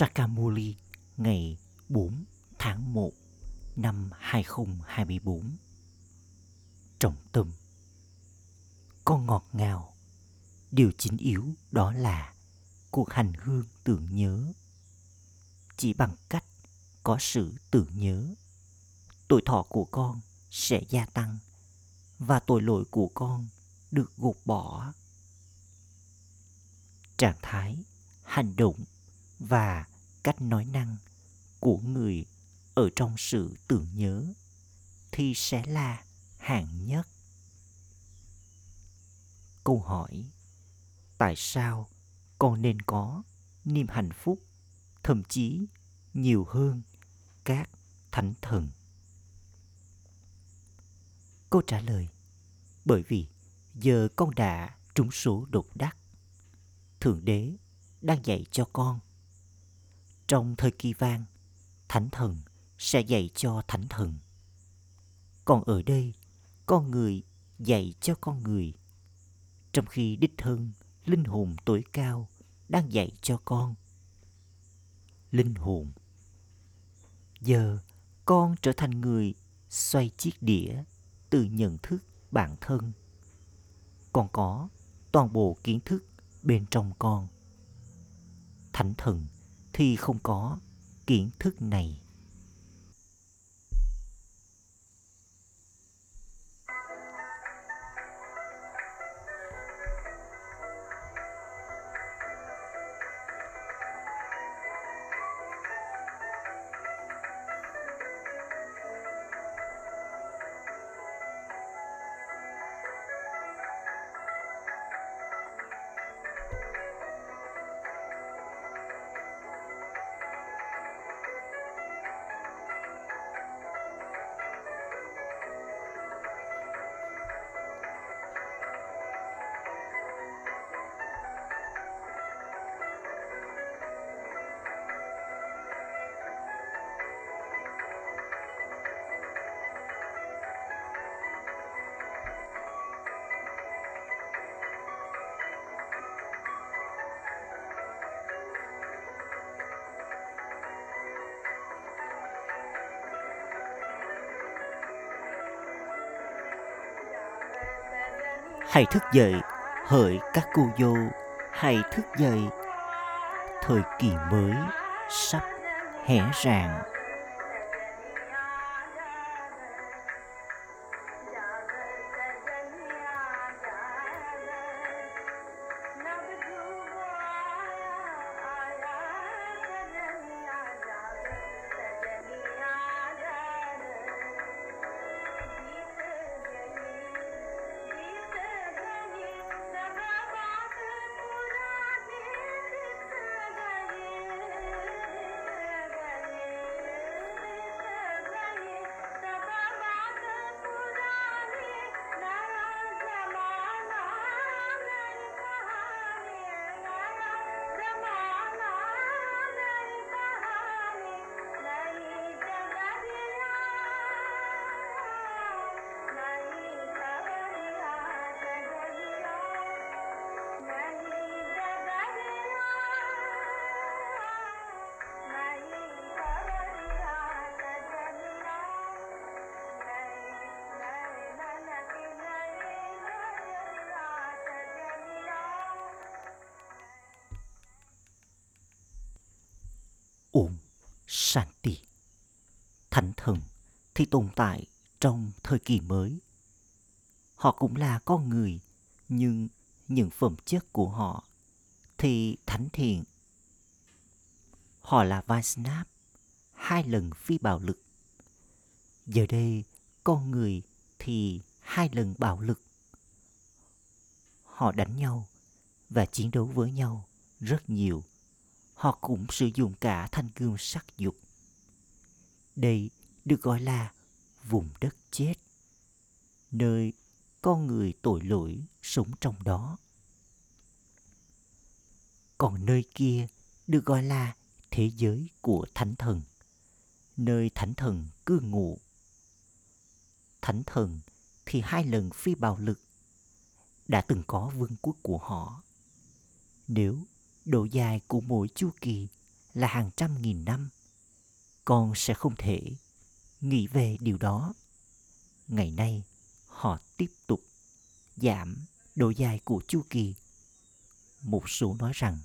Sakamuli ngày 4 tháng 1 năm 2024. Trọng tâm Con ngọt ngào Điều chính yếu đó là cuộc hành hương tưởng nhớ. Chỉ bằng cách có sự tưởng nhớ, tuổi thọ của con sẽ gia tăng và tội lỗi của con được gột bỏ. Trạng thái, hành động và cách nói năng của người ở trong sự tưởng nhớ thì sẽ là hạng nhất. Câu hỏi, tại sao con nên có niềm hạnh phúc, thậm chí nhiều hơn các thánh thần? Câu trả lời, bởi vì giờ con đã trúng số độc đắc. Thượng đế đang dạy cho con trong thời kỳ vang, thánh thần sẽ dạy cho thánh thần. Còn ở đây, con người dạy cho con người. Trong khi đích thân, linh hồn tối cao đang dạy cho con. Linh hồn Giờ, con trở thành người xoay chiếc đĩa từ nhận thức bản thân. Con có toàn bộ kiến thức bên trong con. Thánh thần thì không có kiến thức này. Hãy thức dậy, hỡi các cô dâu, hãy thức dậy. Thời kỳ mới sắp hé ràng. Shanti. Thánh thần thì tồn tại trong thời kỳ mới. Họ cũng là con người, nhưng những phẩm chất của họ thì thánh thiện. Họ là Vaisnav, hai lần phi bạo lực. Giờ đây, con người thì hai lần bạo lực. Họ đánh nhau và chiến đấu với nhau rất nhiều họ cũng sử dụng cả thanh gươm sắc dục. Đây được gọi là vùng đất chết, nơi con người tội lỗi sống trong đó. Còn nơi kia được gọi là thế giới của thánh thần, nơi thánh thần cư ngụ. Thánh thần thì hai lần phi bạo lực đã từng có vương quốc của họ. Nếu độ dài của mỗi chu kỳ là hàng trăm nghìn năm con sẽ không thể nghĩ về điều đó ngày nay họ tiếp tục giảm độ dài của chu kỳ một số nói rằng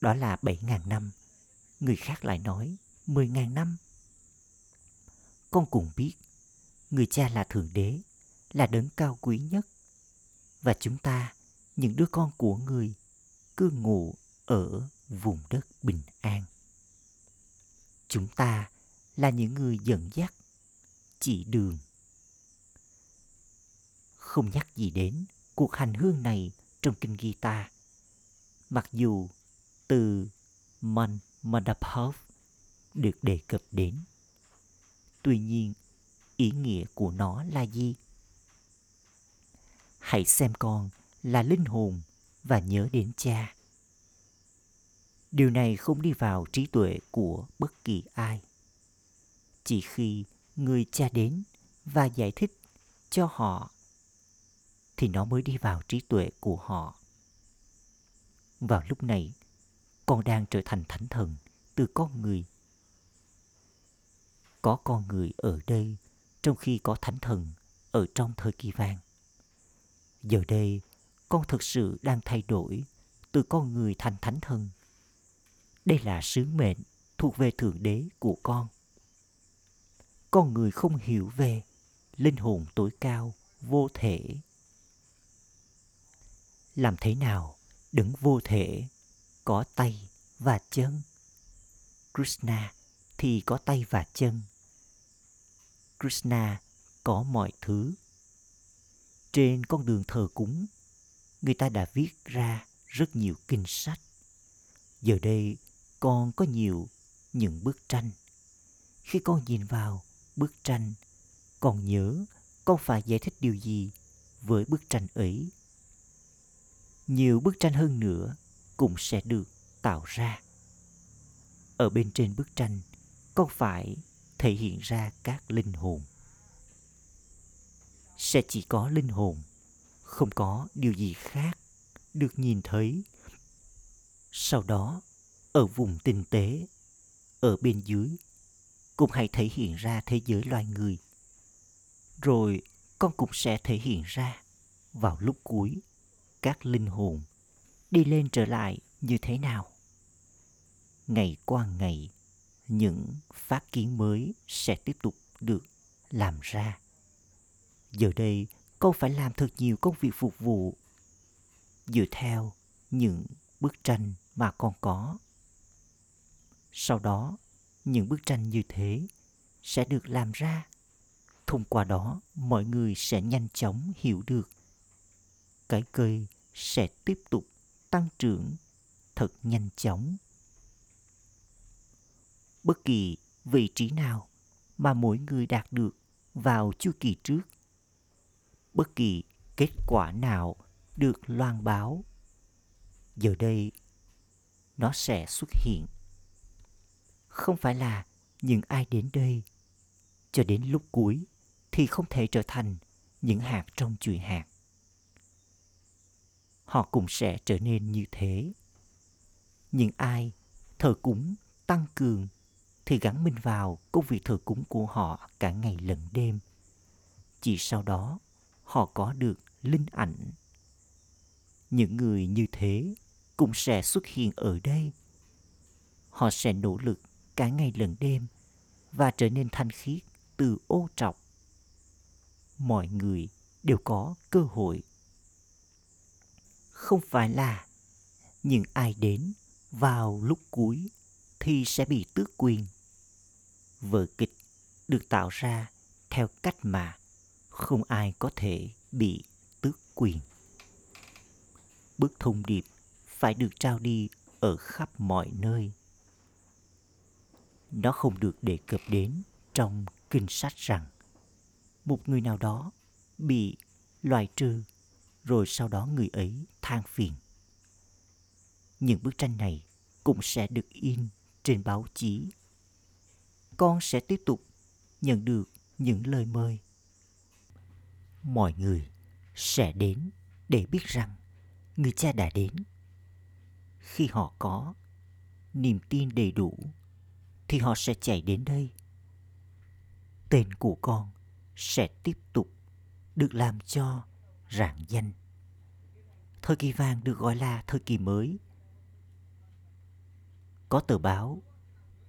đó là 7.000 năm. Người khác lại nói 10.000 năm. Con cùng biết, người cha là Thượng Đế, là đấng cao quý nhất. Và chúng ta, những đứa con của người, cư ngụ ở vùng đất bình an. Chúng ta là những người dẫn dắt, chỉ đường. Không nhắc gì đến cuộc hành hương này trong kinh guitar. Mặc dù từ Man madhav được đề cập đến. Tuy nhiên, ý nghĩa của nó là gì? Hãy xem con là linh hồn và nhớ đến cha. Điều này không đi vào trí tuệ của bất kỳ ai. Chỉ khi người cha đến và giải thích cho họ thì nó mới đi vào trí tuệ của họ. Vào lúc này, con đang trở thành thánh thần từ con người. Có con người ở đây trong khi có thánh thần ở trong thời kỳ vàng. Giờ đây, con thực sự đang thay đổi từ con người thành thánh thần. Đây là sứ mệnh thuộc về Thượng Đế của con. Con người không hiểu về linh hồn tối cao, vô thể. Làm thế nào đứng vô thể có tay và chân. Krishna thì có tay và chân. Krishna có mọi thứ. Trên con đường thờ cúng, người ta đã viết ra rất nhiều kinh sách. Giờ đây con có nhiều những bức tranh. Khi con nhìn vào bức tranh, con nhớ con phải giải thích điều gì với bức tranh ấy. Nhiều bức tranh hơn nữa cũng sẽ được tạo ra. Ở bên trên bức tranh, con phải thể hiện ra các linh hồn. Sẽ chỉ có linh hồn, không có điều gì khác được nhìn thấy. Sau đó, ở vùng tinh tế, ở bên dưới, cũng hãy thể hiện ra thế giới loài người. Rồi con cũng sẽ thể hiện ra vào lúc cuối các linh hồn đi lên trở lại như thế nào. Ngày qua ngày những phát kiến mới sẽ tiếp tục được làm ra. Giờ đây con phải làm thật nhiều công việc phục vụ dựa theo những bức tranh mà con có sau đó, những bức tranh như thế sẽ được làm ra. Thông qua đó, mọi người sẽ nhanh chóng hiểu được. Cái cây sẽ tiếp tục tăng trưởng thật nhanh chóng. Bất kỳ vị trí nào mà mỗi người đạt được vào chu kỳ trước, bất kỳ kết quả nào được loan báo, giờ đây nó sẽ xuất hiện không phải là những ai đến đây? Cho đến lúc cuối thì không thể trở thành những hạt trong chuỗi hạt. Họ cũng sẽ trở nên như thế. Những ai thờ cúng, tăng cường thì gắn mình vào công việc thờ cúng của họ cả ngày lẫn đêm. Chỉ sau đó, họ có được linh ảnh. Những người như thế cũng sẽ xuất hiện ở đây. Họ sẽ nỗ lực cả ngày lẫn đêm và trở nên thanh khiết, từ ô trọc mọi người đều có cơ hội không phải là những ai đến vào lúc cuối thì sẽ bị tước quyền. Vở kịch được tạo ra theo cách mà không ai có thể bị tước quyền. Bức thông điệp phải được trao đi ở khắp mọi nơi. Nó không được đề cập đến trong kinh sách rằng một người nào đó bị loại trừ, rồi sau đó người ấy than phiền. Những bức tranh này cũng sẽ được in trên báo chí. Con sẽ tiếp tục nhận được những lời mời. Mọi người sẽ đến để biết rằng người cha đã đến. Khi họ có niềm tin đầy đủ thì họ sẽ chạy đến đây. Tên của con sẽ tiếp tục được làm cho rạng danh. Thời kỳ vàng được gọi là thời kỳ mới. Có tờ báo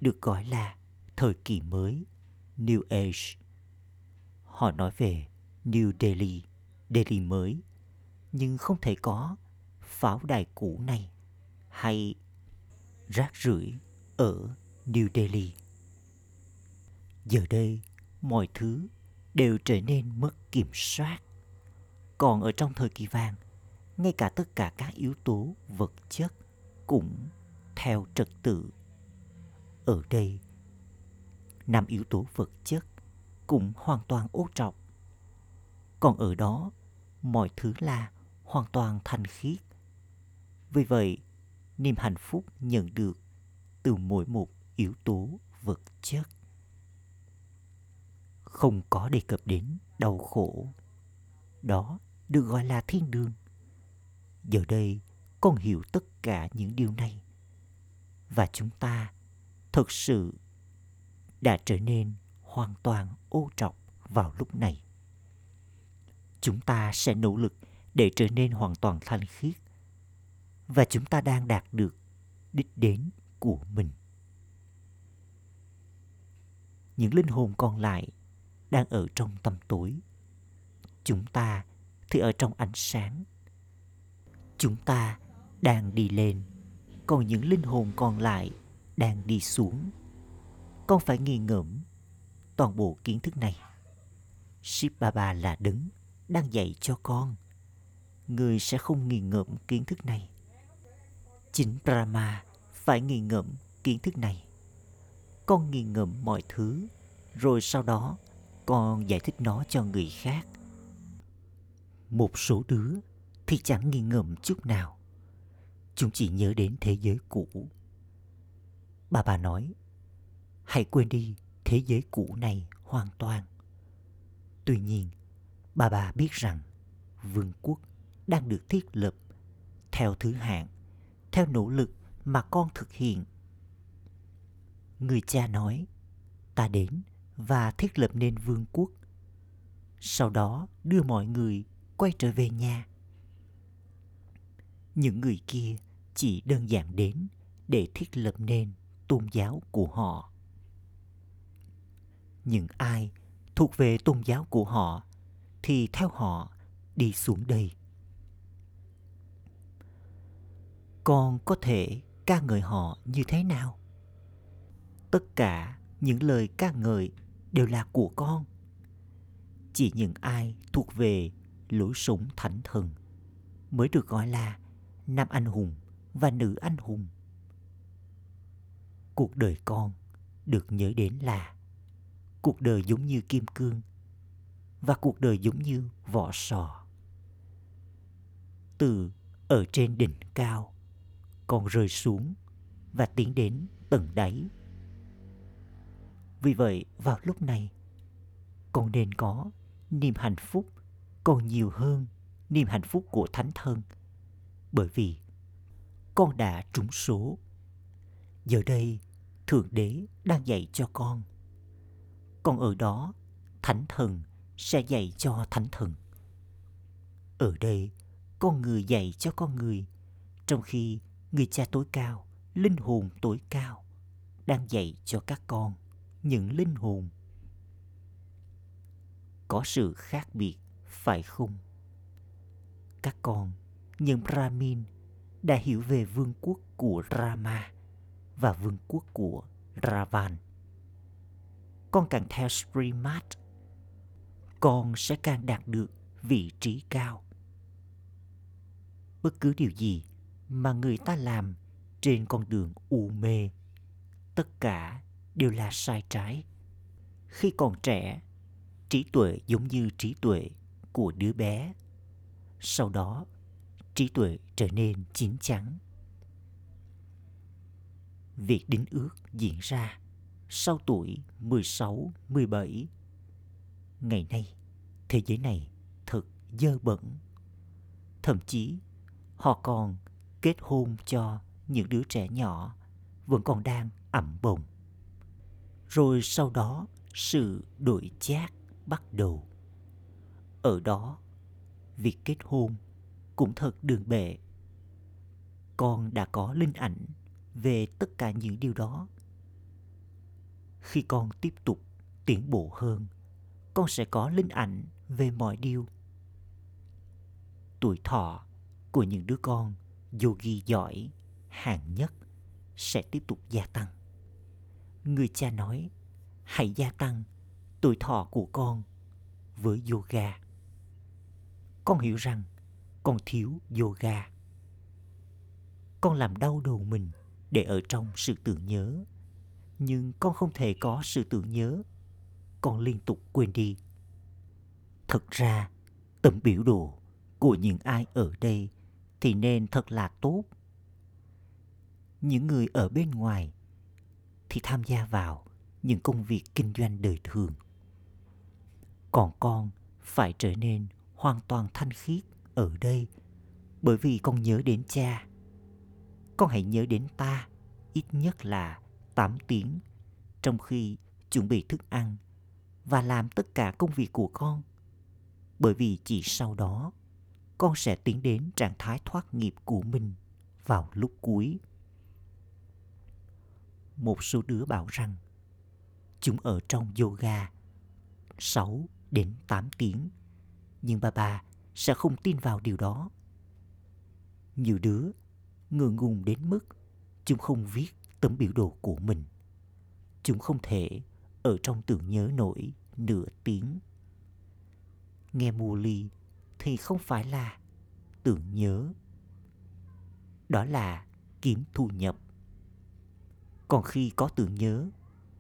được gọi là thời kỳ mới New Age. Họ nói về New Delhi, Delhi mới, nhưng không thể có pháo đài cũ này hay rác rưởi ở New Delhi. Giờ đây, mọi thứ đều trở nên mất kiểm soát. Còn ở trong thời kỳ vàng, ngay cả tất cả các yếu tố vật chất cũng theo trật tự. Ở đây, năm yếu tố vật chất cũng hoàn toàn ô trọc. Còn ở đó, mọi thứ là hoàn toàn thanh khiết. Vì vậy, niềm hạnh phúc nhận được từ mỗi một yếu tố vật chất. Không có đề cập đến đau khổ. Đó được gọi là thiên đường. Giờ đây, con hiểu tất cả những điều này. Và chúng ta thực sự đã trở nên hoàn toàn ô trọc vào lúc này. Chúng ta sẽ nỗ lực để trở nên hoàn toàn thanh khiết và chúng ta đang đạt được đích đến của mình. Những linh hồn còn lại đang ở trong tầm tối. Chúng ta thì ở trong ánh sáng. Chúng ta đang đi lên, còn những linh hồn còn lại đang đi xuống con phải nghi ngẫm toàn bộ kiến thức này. ship Baba là đứng đang dạy cho con. Người sẽ không nghi ngẫm kiến thức này. Chính Brahma phải nghi ngẫm kiến thức này. Con nghi ngẫm mọi thứ, rồi sau đó con giải thích nó cho người khác. Một số đứa thì chẳng nghi ngờ chút nào. Chúng chỉ nhớ đến thế giới cũ. Bà bà nói, hãy quên đi thế giới cũ này hoàn toàn. Tuy nhiên, bà bà biết rằng vương quốc đang được thiết lập theo thứ hạng, theo nỗ lực mà con thực hiện. Người cha nói, ta đến và thiết lập nên vương quốc. Sau đó đưa mọi người quay trở về nhà. Những người kia chỉ đơn giản đến để thiết lập nên tôn giáo của họ những ai thuộc về tôn giáo của họ thì theo họ đi xuống đây con có thể ca ngợi họ như thế nào tất cả những lời ca ngợi đều là của con. Chỉ những ai thuộc về lối sống thánh thần mới được gọi là nam anh hùng và nữ anh hùng. Cuộc đời con được nhớ đến là cuộc đời giống như kim cương và cuộc đời giống như vỏ sò. Từ ở trên đỉnh cao còn rơi xuống và tiến đến tầng đáy vì vậy, vào lúc này, con nên có niềm hạnh phúc còn nhiều hơn niềm hạnh phúc của thánh thân. Bởi vì con đã trúng số. Giờ đây, thượng đế đang dạy cho con. Còn ở đó, thánh thần sẽ dạy cho thánh thần. Ở đây, con người dạy cho con người, trong khi người cha tối cao, linh hồn tối cao đang dạy cho các con những linh hồn. Có sự khác biệt phải không? Các con những brahmin đã hiểu về vương quốc của rama và vương quốc của ravan. Con càng theo Srimad, con sẽ càng đạt được vị trí cao. Bất cứ điều gì mà người ta làm trên con đường u mê, tất cả đều là sai trái. Khi còn trẻ, trí tuệ giống như trí tuệ của đứa bé. Sau đó, trí tuệ trở nên chín chắn. Việc đính ước diễn ra sau tuổi 16, 17. Ngày nay, thế giới này thật dơ bẩn. Thậm chí, họ còn kết hôn cho những đứa trẻ nhỏ vẫn còn đang ẩm bồng. Rồi sau đó sự đổi chác bắt đầu. Ở đó, việc kết hôn cũng thật đường bệ. Con đã có linh ảnh về tất cả những điều đó. Khi con tiếp tục tiến bộ hơn, con sẽ có linh ảnh về mọi điều. Tuổi thọ của những đứa con yogi giỏi hạng nhất sẽ tiếp tục gia tăng. Người cha nói, hãy gia tăng tuổi thọ của con với yoga. Con hiểu rằng con thiếu yoga. Con làm đau đầu mình để ở trong sự tưởng nhớ. Nhưng con không thể có sự tưởng nhớ. Con liên tục quên đi. Thật ra, tấm biểu đồ của những ai ở đây thì nên thật là tốt. Những người ở bên ngoài thì tham gia vào những công việc kinh doanh đời thường. Còn con phải trở nên hoàn toàn thanh khiết ở đây, bởi vì con nhớ đến cha. Con hãy nhớ đến ta, ít nhất là 8 tiếng, trong khi chuẩn bị thức ăn và làm tất cả công việc của con. Bởi vì chỉ sau đó, con sẽ tiến đến trạng thái thoát nghiệp của mình vào lúc cuối. Một số đứa bảo rằng, chúng ở trong yoga 6 đến 8 tiếng. Nhưng bà bà sẽ không tin vào điều đó. Nhiều đứa ngượng ngùng đến mức chúng không viết tấm biểu đồ của mình. Chúng không thể ở trong tưởng nhớ nổi nửa tiếng. Nghe mù ly thì không phải là tưởng nhớ. Đó là kiếm thu nhập. Còn khi có tưởng nhớ,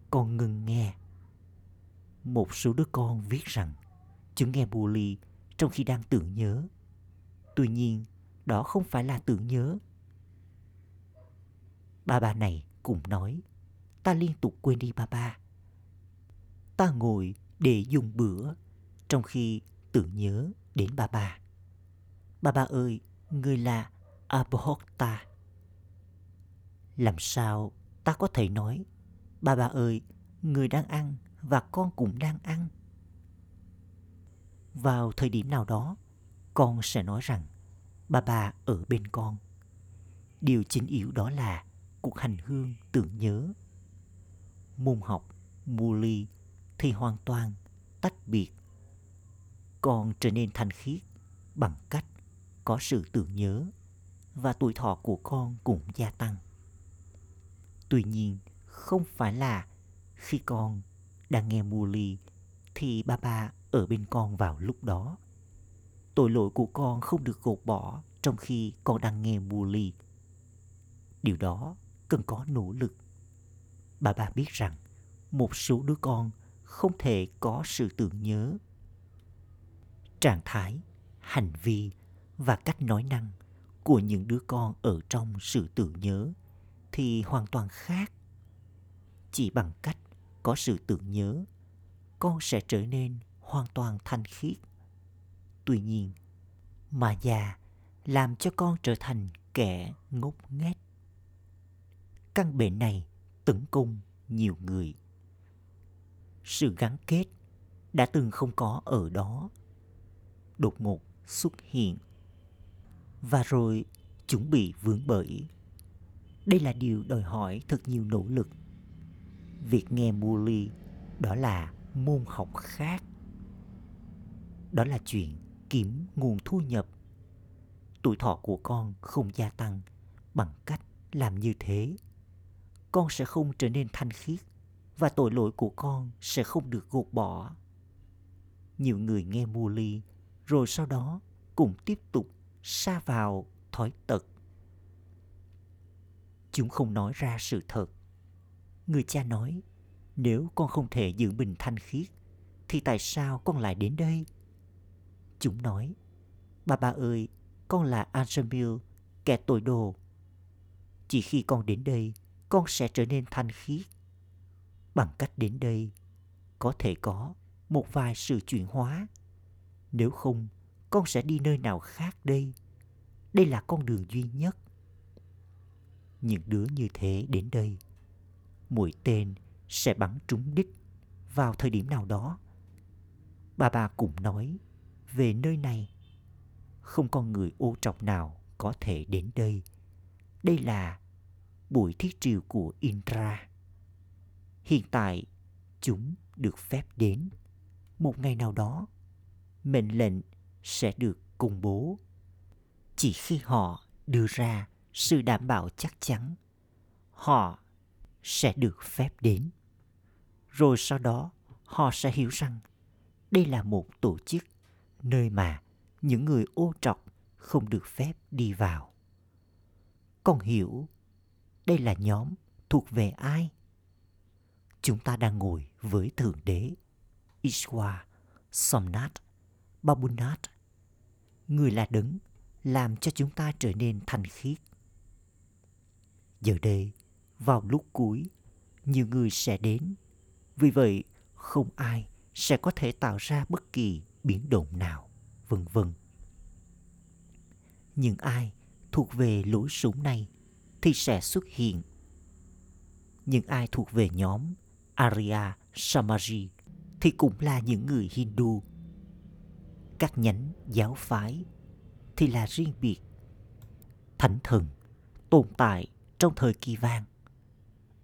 con ngừng nghe. Một số đứa con viết rằng chúng nghe bully trong khi đang tưởng nhớ. Tuy nhiên, đó không phải là tưởng nhớ. Ba ba này cũng nói, ta liên tục quên đi ba ba. Ta ngồi để dùng bữa trong khi tưởng nhớ đến ba ba. Ba ba ơi, người là Abhokta. Làm sao ta có thể nói, bà bà ơi, người đang ăn và con cũng đang ăn. Vào thời điểm nào đó, con sẽ nói rằng bà bà ở bên con. Điều chính yếu đó là cuộc hành hương tưởng nhớ. Môn học, mù ly thì hoàn toàn tách biệt. Con trở nên thanh khiết bằng cách có sự tưởng nhớ và tuổi thọ của con cũng gia tăng. Tuy nhiên, không phải là khi con đang nghe mua ly thì ba ba ở bên con vào lúc đó. Tội lỗi của con không được gột bỏ trong khi con đang nghe mua ly. Điều đó cần có nỗ lực. Bà ba biết rằng một số đứa con không thể có sự tưởng nhớ. Trạng thái, hành vi và cách nói năng của những đứa con ở trong sự tưởng nhớ thì hoàn toàn khác. Chỉ bằng cách có sự tưởng nhớ, con sẽ trở nên hoàn toàn thanh khiết. Tuy nhiên, mà già làm cho con trở thành kẻ ngốc nghếch. Căn bệnh này tấn công nhiều người. Sự gắn kết đã từng không có ở đó. Đột ngột xuất hiện. Và rồi chúng bị vướng bởi. Đây là điều đòi hỏi thật nhiều nỗ lực. Việc nghe mua ly đó là môn học khác đó là chuyện kiếm nguồn thu nhập. Tuổi thọ của con không gia tăng bằng cách làm như thế. Con sẽ không trở nên thanh khiết và tội lỗi của con sẽ không được gột bỏ. Nhiều người nghe mua ly rồi sau đó cũng tiếp tục xa vào thói tật. Chúng không nói ra sự thật. Người cha nói, nếu con không thể giữ mình thanh khiết, thì tại sao con lại đến đây? Chúng nói, Bà bà ơi, con là Ansamil, kẻ tội đồ. Chỉ khi con đến đây, con sẽ trở nên thanh khiết. Bằng cách đến đây, có thể có một vài sự chuyển hóa. Nếu không, con sẽ đi nơi nào khác đây. Đây là con đường duy nhất những đứa như thế đến đây. Mũi tên sẽ bắn trúng đích vào thời điểm nào đó. Bà bà cũng nói, về nơi này, không con người ô trọc nào có thể đến đây. Đây là buổi thiết triều của indra. Hiện tại chúng được phép đến. Một ngày nào đó, mệnh lệnh sẽ được công bố. Chỉ khi họ đưa ra sự đảm bảo chắc chắn. Họ sẽ được phép đến. Rồi sau đó, họ sẽ hiểu rằng đây là một tổ chức nơi mà những người ô trọc không được phép đi vào. Con hiểu đây là nhóm thuộc về ai? Chúng ta đang ngồi với thượng đế ishwa somnath babunath người là đấng làm cho chúng ta trở nên thành khiết giờ đây, vào lúc cuối, nhiều người sẽ đến vì vậy, không ai sẽ có thể tạo ra bất kỳ biến động nào, vân vân những ai thuộc về lũ súng này thì sẽ xuất hiện những ai thuộc về nhóm Arya Samaji thì cũng là những người Hindu. Các nhánh giáo phái thì là riêng biệt. Thánh thần tồn tại trong thời kỳ vàng.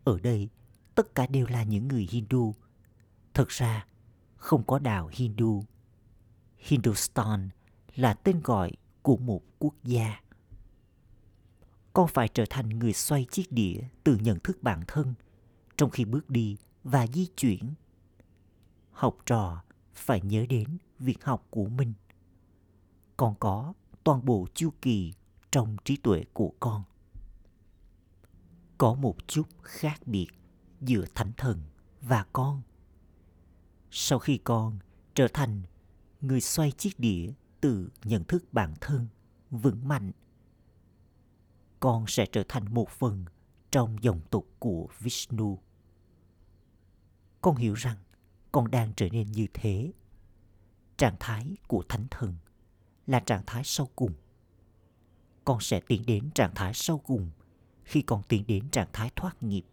Ở đây, tất cả đều là những người Hindu. Thật ra, không có đạo Hindu. Hindustan là tên gọi của một quốc gia. Con phải trở thành người xoay chiếc đĩa từ nhận thức bản thân trong khi bước đi và di chuyển. Học trò phải nhớ đến việc học của mình. Còn có toàn bộ chu kỳ trong trí tuệ của con. Có một chút khác biệt giữa thánh thần và con. Sau khi con trở thành người xoay chiếc đĩa từ nhận thức bản thân vững mạnh, con sẽ trở thành một phần trong dòng tộc của Vishnu. Con hiểu rằng con đang trở nên như thế. Trạng thái của thánh thần là trạng thái sau cùng. Con sẽ tiến đến trạng thái sau cùng khi con tiến đến trạng thái thoát nghiệp.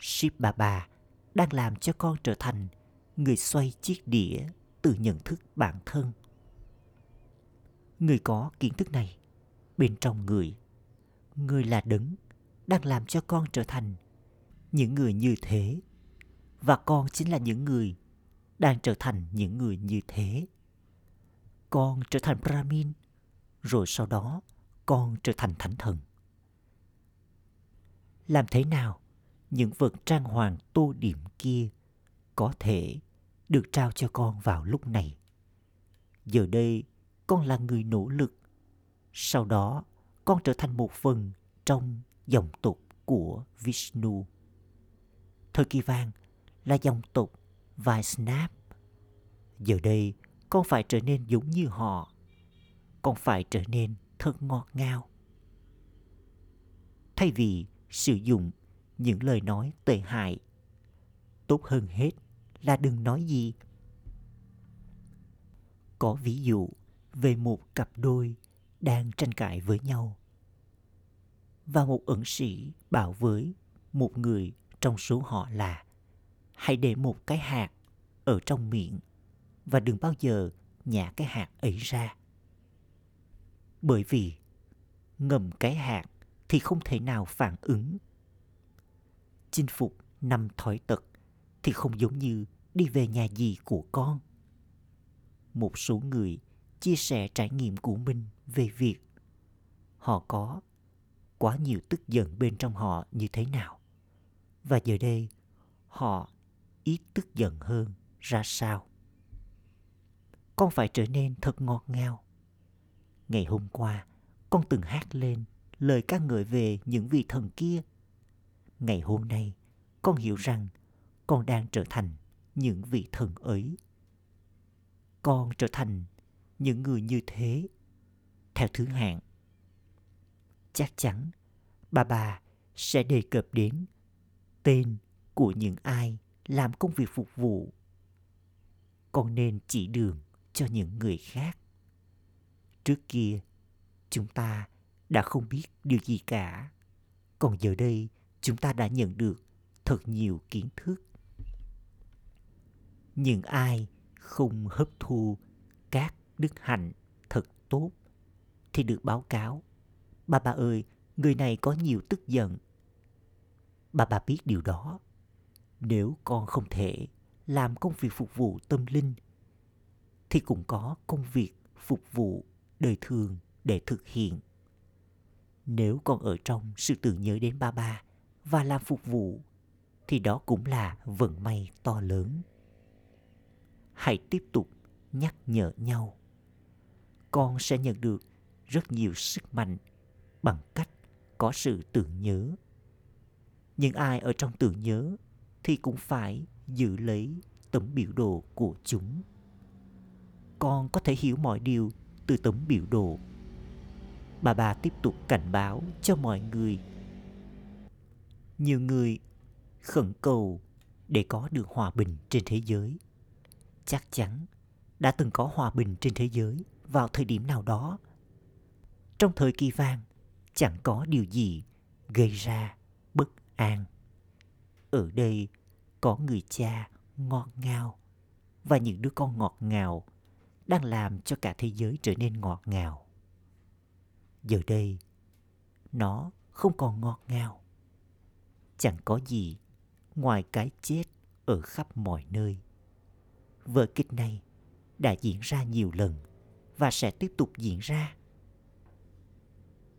ship bà bà đang làm cho con trở thành người xoay chiếc đĩa từ nhận thức bản thân. Người có kiến thức này bên trong người, người là đấng đang làm cho con trở thành những người như thế và con chính là những người đang trở thành những người như thế con trở thành brahmin rồi sau đó con trở thành thánh thần làm thế nào những vật trang hoàng tô điểm kia có thể được trao cho con vào lúc này giờ đây con là người nỗ lực sau đó con trở thành một phần trong dòng tộc của vishnu thời kỳ vàng là dòng tục vài snap. Giờ đây, con phải trở nên giống như họ. Con phải trở nên thật ngọt ngào. Thay vì sử dụng những lời nói tệ hại, tốt hơn hết là đừng nói gì. Có ví dụ về một cặp đôi đang tranh cãi với nhau. Và một ẩn sĩ bảo với một người trong số họ là hãy để một cái hạt ở trong miệng và đừng bao giờ nhả cái hạt ấy ra. Bởi vì ngầm cái hạt thì không thể nào phản ứng. Chinh phục năm thói tật thì không giống như đi về nhà gì của con. Một số người chia sẻ trải nghiệm của mình về việc họ có quá nhiều tức giận bên trong họ như thế nào. Và giờ đây họ ít tức giận hơn ra sao con phải trở nên thật ngọt ngào ngày hôm qua, con từng hát lên lời ca ngợi về những vị thần kia. Ngày hôm nay, con hiểu rằng con đang trở thành những vị thần ấy. Con trở thành những người như thế. Theo thứ hạng, chắc chắn bà bà sẽ đề cập đến tên của những ai làm công việc phục vụ. Con nên chỉ đường cho những người khác. Trước kia, chúng ta đã không biết điều gì cả Còn giờ đây, chúng ta đã nhận được thật nhiều kiến thức. Nhưng ai không hấp thu các đức hạnh thật tốt thì được báo cáo. Bà bà ơi, người này có nhiều tức giận. Bà bà biết điều đó. Nếu con không thể làm công việc phục vụ tâm linh thì cũng có công việc phục vụ đời thường để thực hiện. Nếu con ở trong sự tưởng nhớ đến ba ba và làm phục vụ, thì đó cũng là vận may to lớn. Hãy tiếp tục nhắc nhở nhau. Con sẽ nhận được rất nhiều sức mạnh bằng cách có sự tưởng nhớ. Nhưng ai ở trong tưởng nhớ thì cũng phải giữ lấy tấm biểu đồ của chúng. Con có thể hiểu mọi điều từ tấm biểu đồ. Bà bà tiếp tục cảnh báo cho mọi người. Nhiều người khẩn cầu để có được hòa bình trên thế giới. Chắc chắn đã từng có hòa bình trên thế giới vào thời điểm nào đó. Trong thời kỳ vàng, chẳng có điều gì gây ra bất an. Ở đây có người cha ngọt ngào và những đứa con ngọt ngào đang làm cho cả thế giới trở nên ngọt ngào. Giờ đây, nó không còn ngọt ngào. Chẳng có gì ngoài cái chết ở khắp mọi nơi. Vở kịch này đã diễn ra nhiều lần và sẽ tiếp tục diễn ra.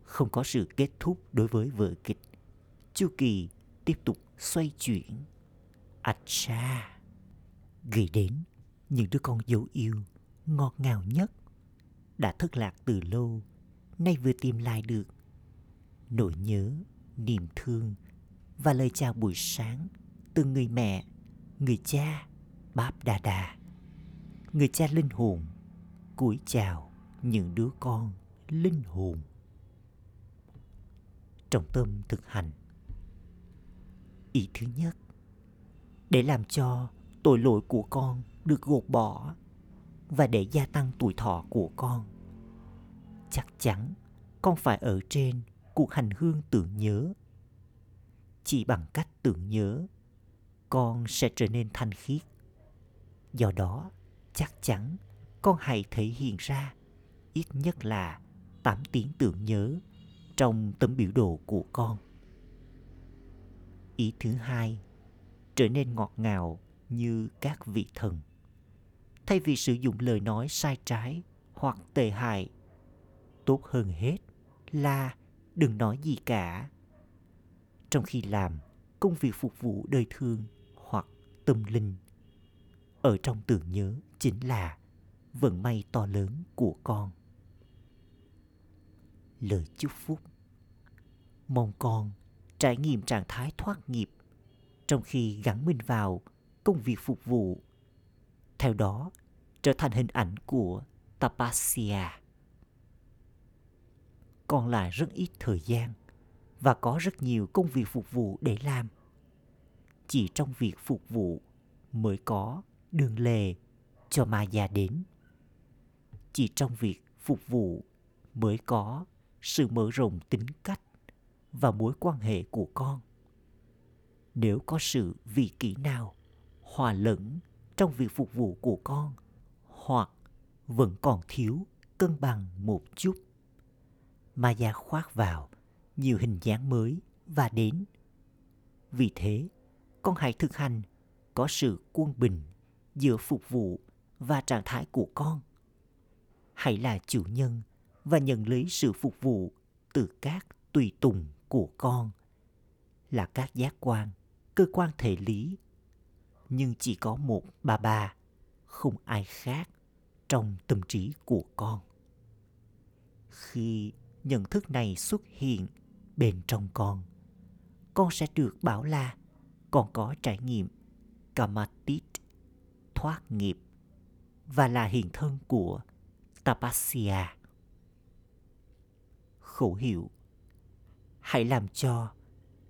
Không có sự kết thúc đối với vở kịch. Chu kỳ tiếp tục xoay chuyển. Acha gửi đến những đứa con dấu yêu ngọt ngào nhất đã thất lạc từ lâu nay vừa tìm lại được. Nỗi nhớ, niềm thương và lời chào buổi sáng từ người mẹ, người cha, báp đà đà. Người cha linh hồn, cúi chào những đứa con linh hồn. Trọng tâm thực hành. Ý thứ nhất, để làm cho tội lỗi của con được gột bỏ và để gia tăng tuổi thọ của con chắc chắn con phải ở trên cuộc hành hương tưởng nhớ chỉ bằng cách tưởng nhớ con sẽ trở nên thanh khiết do đó chắc chắn con hãy thể hiện ra ít nhất là 8 tiếng tưởng nhớ trong tấm biểu đồ của con. Ý thứ hai, trở nên ngọt ngào như các vị thần. Thay vì sử dụng lời nói sai trái hoặc tệ hại, tốt hơn hết là đừng nói gì cả. Trong khi làm công việc phục vụ đời thương hoặc tâm linh, ở trong tưởng nhớ chính là vận may to lớn của con. Lời chúc phúc Mong con trải nghiệm trạng thái thoát nghiệp trong khi gắn mình vào công việc phục vụ. Theo đó, trở thành hình ảnh của Tapasya. Còn lại rất ít thời gian và có rất nhiều công việc phục vụ để làm. Chỉ trong việc phục vụ mới có đường lề cho ma già đến. Chỉ trong việc phục vụ mới có sự mở rộng tính cách và mối quan hệ của con nếu có sự vị kỷ nào hòa lẫn trong việc phục vụ của con hoặc vẫn còn thiếu cân bằng một chút mà gia khoác vào nhiều hình dáng mới và đến. Vì thế, con hãy thực hành có sự quân bình giữa phục vụ và trạng thái của con. Hãy là chủ nhân và nhận lấy sự phục vụ từ các tùy tùng của con, là các giác quan, cơ quan thể lý. Nhưng chỉ có một bà bà, không ai khác trong tâm trí của con. Khi nhận thức này xuất hiện bên trong con. Con sẽ được bảo là con có trải nghiệm kamatit thoát nghiệp và là hiện thân của tapasya. Khẩu hiệu hãy làm cho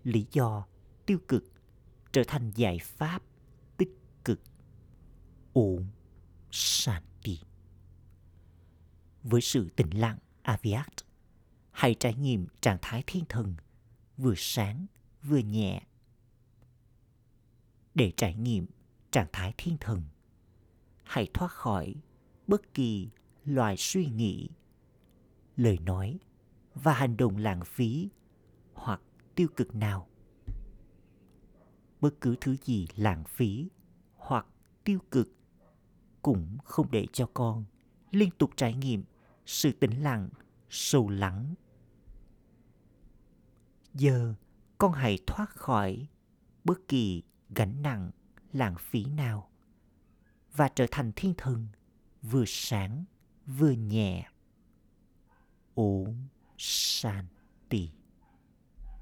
lý do tiêu cực trở thành giải pháp tích cực. Ổn Shanti. Với sự tĩnh lặng Aviat, hãy trải nghiệm trạng thái thiên thần, vừa sáng, vừa nhẹ. Để trải nghiệm trạng thái thiên thần, hãy thoát khỏi bất kỳ loại suy nghĩ, lời nói và hành động lãng phí hoặc tiêu cực nào. Bất cứ thứ gì lãng phí hoặc tiêu cực cũng không để cho con liên tục trải nghiệm sự tĩnh lặng, sâu lắng giờ con hãy thoát khỏi bất kỳ gánh nặng, lãng phí nào và trở thành thiên thần, vừa sáng, vừa nhẹ. Ổn shanti.